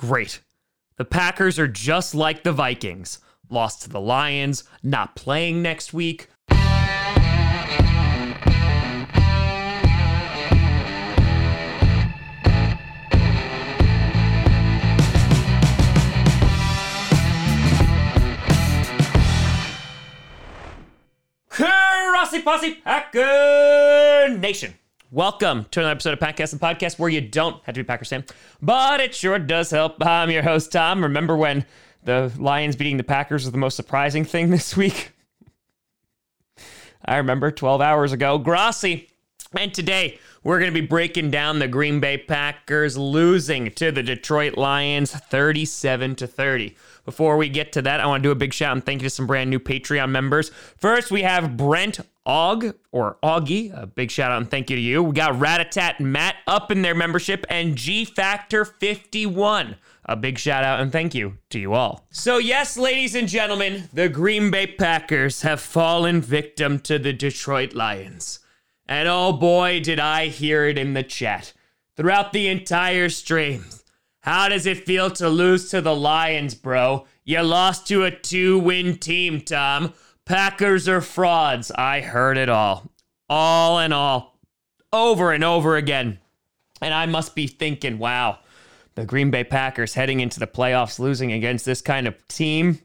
Great. The Packers are just like the Vikings lost to the Lions, not playing next week. Grossi Posse Packer Nation. Welcome to another episode of Podcast and Podcast where you don't have to be Packers fan, but it sure does help. I'm your host, Tom. Remember when the Lions beating the Packers was the most surprising thing this week? I remember 12 hours ago. Grossi. And today, we're going to be breaking down the Green Bay Packers losing to the Detroit Lions 37 to 30. Before we get to that, I want to do a big shout and thank you to some brand new Patreon members. First, we have Brent Og or Augie. A big shout out and thank you to you. We got Ratatat Matt up in their membership and G Factor 51. A big shout out and thank you to you all. So, yes, ladies and gentlemen, the Green Bay Packers have fallen victim to the Detroit Lions. And oh boy, did I hear it in the chat throughout the entire stream. How does it feel to lose to the Lions, bro? You lost to a two win team, Tom. Packers are frauds. I heard it all. All in all. Over and over again. And I must be thinking, wow, the Green Bay Packers heading into the playoffs losing against this kind of team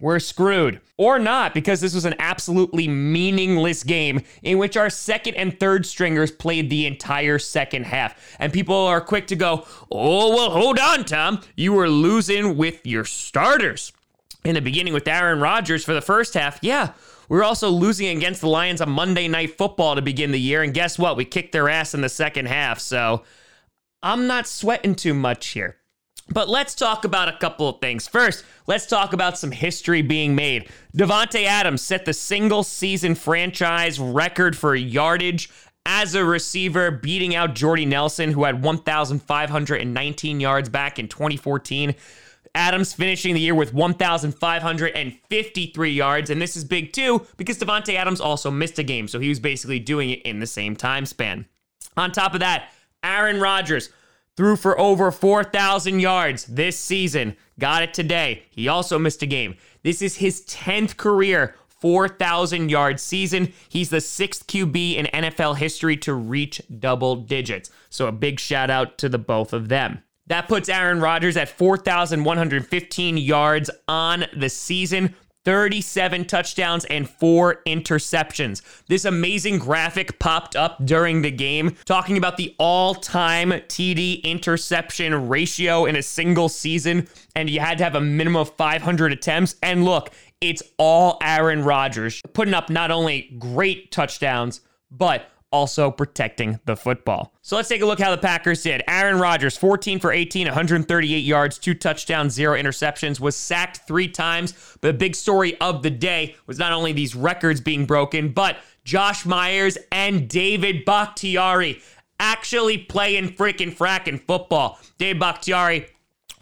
we're screwed. Or not, because this was an absolutely meaningless game in which our second and third stringers played the entire second half. And people are quick to go, oh, well, hold on, Tom. You were losing with your starters. In the beginning with Aaron Rodgers for the first half, yeah. We are also losing against the Lions on Monday Night Football to begin the year. And guess what? We kicked their ass in the second half. So I'm not sweating too much here. But let's talk about a couple of things. First, let's talk about some history being made. Davante Adams set the single season franchise record for yardage as a receiver, beating out Jordy Nelson, who had 1,519 yards back in 2014. Adams finishing the year with 1,553 yards. And this is big too because Davante Adams also missed a game. So he was basically doing it in the same time span. On top of that, Aaron Rodgers threw for over 4,000 yards this season. Got it today. He also missed a game. This is his 10th career 4,000 yard season. He's the sixth QB in NFL history to reach double digits. So a big shout out to the both of them. That puts Aaron Rodgers at 4,115 yards on the season. 37 touchdowns and four interceptions. This amazing graphic popped up during the game talking about the all time TD interception ratio in a single season, and you had to have a minimum of 500 attempts. And look, it's all Aaron Rodgers putting up not only great touchdowns, but also protecting the football. So let's take a look how the Packers did. Aaron Rodgers, 14 for 18, 138 yards, two touchdowns, zero interceptions, was sacked three times. But the big story of the day was not only these records being broken, but Josh Myers and David Bakhtiari actually playing freaking fracking football. Dave Bakhtiari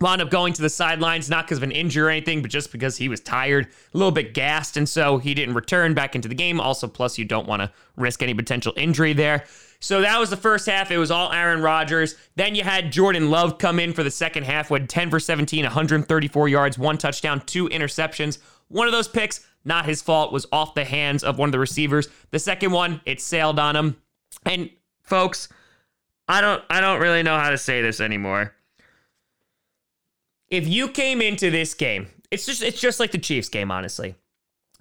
wound up going to the sidelines, not because of an injury or anything, but just because he was tired, a little bit gassed, and so he didn't return back into the game. Also, plus, you don't want to risk any potential injury there. So that was the first half. It was all Aaron Rodgers. Then you had Jordan Love come in for the second half with 10 for 17, 134 yards, one touchdown, two interceptions. One of those picks, not his fault, was off the hands of one of the receivers. The second one, it sailed on him. And folks, I don't I don't really know how to say this anymore if you came into this game, it's just it's just like the Chiefs game, honestly.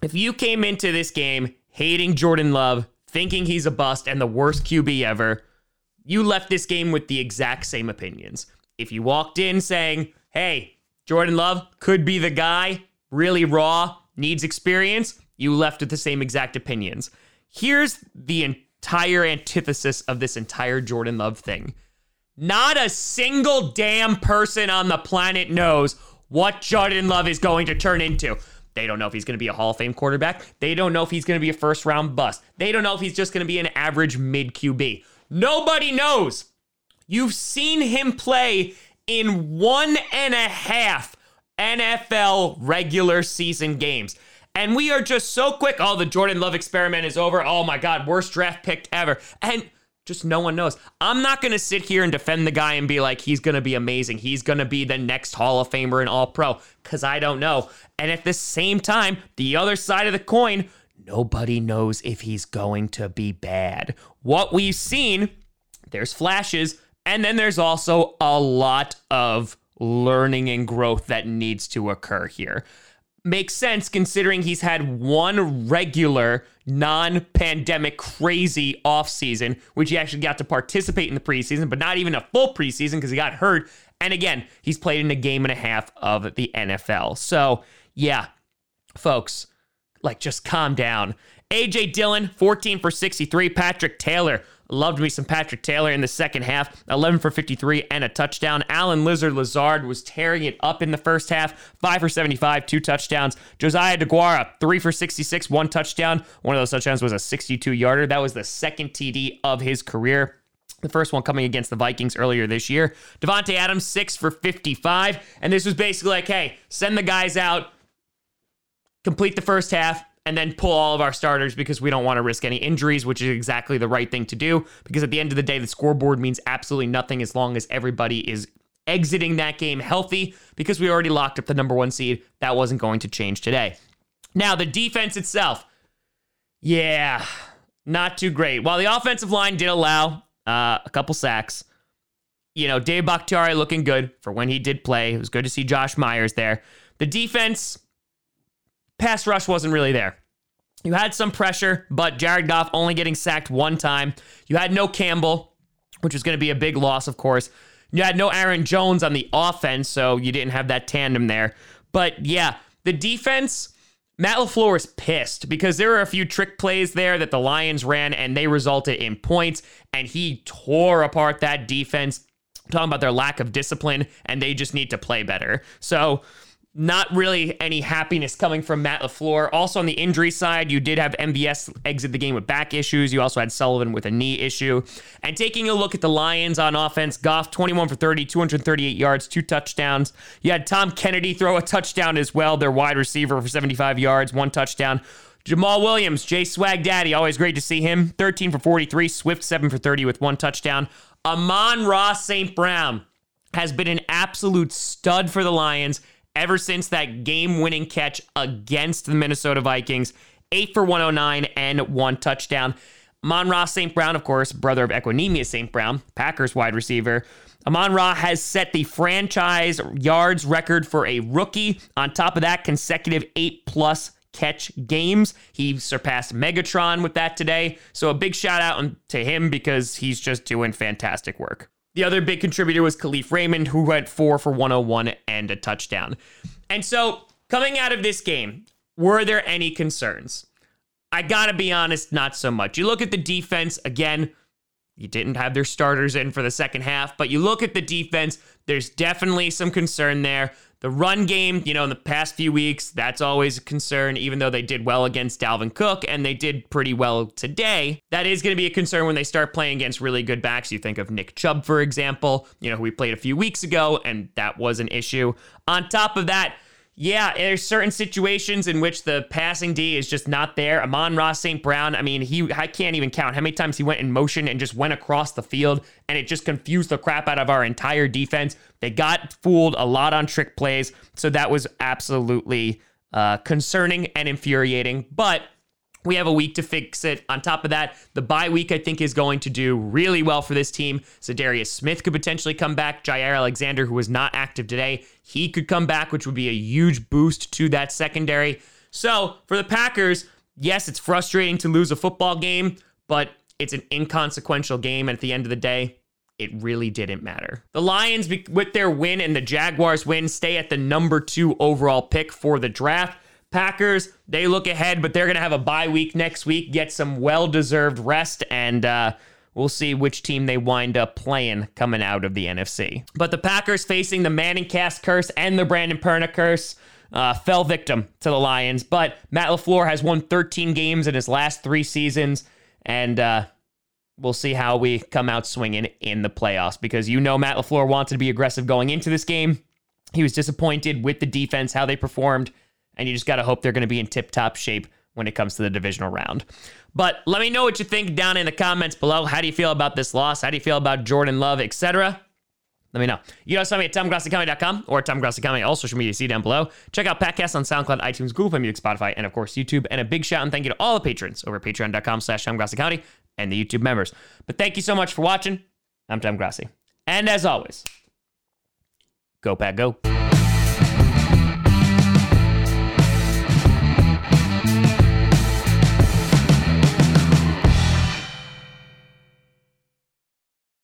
If you came into this game hating Jordan Love, thinking he's a bust and the worst QB ever, you left this game with the exact same opinions. If you walked in saying, "Hey, Jordan Love could be the guy, really raw, needs experience," you left with the same exact opinions. Here's the entire antithesis of this entire Jordan Love thing. Not a single damn person on the planet knows what Jordan Love is going to turn into. They don't know if he's going to be a Hall of Fame quarterback. They don't know if he's going to be a first round bust. They don't know if he's just going to be an average mid QB. Nobody knows. You've seen him play in one and a half NFL regular season games. And we are just so quick. Oh, the Jordan Love experiment is over. Oh my God, worst draft pick ever. And Just no one knows. I'm not going to sit here and defend the guy and be like, he's going to be amazing. He's going to be the next Hall of Famer and All Pro because I don't know. And at the same time, the other side of the coin, nobody knows if he's going to be bad. What we've seen, there's flashes, and then there's also a lot of learning and growth that needs to occur here makes sense considering he's had one regular non-pandemic crazy offseason which he actually got to participate in the preseason but not even a full preseason because he got hurt. And again he's played in a game and a half of the nfl so yeah folks like just calm down aj dillon 14 for 63 patrick taylor Loved me some Patrick Taylor in the second half, 11 for 53 and a touchdown. Allen Lizard Lazard was tearing it up in the first half, 5 for 75, two touchdowns. Josiah Deguara, 3 for 66, one touchdown. One of those touchdowns was a 62 yarder. That was the second TD of his career. The first one coming against the Vikings earlier this year. Davante Adams, 6 for 55. And this was basically like, hey, send the guys out, complete the first half, and then pull all of our starters because we don't want to risk any injuries, which is exactly the right thing to do. Because at the end of the day, the scoreboard means absolutely nothing as long as everybody is exiting that game healthy because we already locked up the number one seed. That wasn't going to change today. Now, the defense itself, yeah, not too great. While the offensive line did allow uh, a couple sacks, you know, Dave Bakhtiari looking good for when he did play. It was good to see Josh Myers there. The defense, pass rush wasn't really there. You had some pressure, but Jared Goff only getting sacked one time. You had no Campbell, which was going to be a big loss, of course. You had no Aaron Jones on the offense, so you didn't have that tandem there. But yeah, the defense, Matt LaFleur is pissed because there were a few trick plays there that the Lions ran and they resulted in points, and he tore apart that defense. talking about their lack of discipline, and they just need to play better. So, not really any happiness coming from Matt LaFleur. Also, on the injury side, you did have MBS exit the game with back issues. You also had Sullivan with a knee issue. And taking a look at the Lions on offense, Goff 21 for 30, 238 yards, two touchdowns. You had Tom Kennedy throw a touchdown as well, their wide receiver for 75 yards, one touchdown. Jamaal Williams, Jay Swag Daddy, always great to see him. 13 for 43, Swift 7 for 30 with one touchdown. Amon-Ra St. Brown has been an absolute stud for the Lions ever since that game winning catch against the Minnesota Vikings. Eight for 109 and one touchdown. Amon-Ra St. Brown, of course, brother of Equanimeous St. Brown, Packers wide receiver. Amon-Ra has set the franchise yards record for a rookie. On top of that, consecutive eight plus catch games. He surpassed Megatron with that today. So a big shout out to him because he's just doing fantastic work. The other big contributor was Kalif Raymond, who went four for 101 and a touchdown. And so, coming out of this game, were there any concerns? I gotta be honest, not so much. You look at the defense, again, you didn't have their starters in for the second half, but you look at the defense, there's definitely some concern there. The run game, you know, in the past few weeks, that's always a concern, even though they did well against Dalvin Cook and they did pretty well today. That is going to be a concern when they start playing against really good backs. You think of Nick Chubb, for example, you know, who we played a few weeks ago, and that was an issue. On top of that, yeah, there's certain situations in which the passing D is just not there. Amon-Ra St. Brown, I mean, he I can't even count how many times he went in motion and just went across the field, and it just confused the crap out of our entire defense. They got fooled a lot on trick plays, so that was absolutely uh, concerning and infuriating. But we have a week to fix it. On top of that, the bye week I think is going to do really well for this team. Za'Darius Smith could potentially come back. Jaire Alexander, who was not active today, he could come back, which would be a huge boost to that secondary. So for the Packers, yes, it's frustrating to lose a football game, but it's an inconsequential game. At the end of the day, it really didn't matter. The Lions, with their win and the Jaguars win, stay at the number two overall pick for the draft. Packers, they look ahead, but they're going to have a bye week next week, get some well deserved rest, and uh, we'll see which team they wind up playing coming out of the NFC. But the Packers facing the ManningCast curse and the Brandon Perna curse. Uh, fell victim to the Lions, but Matt LaFleur has won 13 games in his last three seasons, and uh, we'll see how we come out swinging in the playoffs because you know Matt LaFleur wanted to be aggressive going into this game. He was disappointed with the defense, how they performed, and you just got to hope they're going to be in tip top shape when it comes to the divisional round. But let me know what you think down in the comments below. How do you feel about this loss? How do you feel about Jordan Love, etc.? Let me know. You also find me at TomGrossiComedy.com or Tom all social media, see down below. Check out Patcast on SoundCloud, iTunes, Google Play Music, Spotify, and of course YouTube. And a big shout and thank you to all the patrons over at patreon.com slash Tom and the YouTube members. But thank you so much for watching. I'm Tom Grossi. And as always, go Pat, go.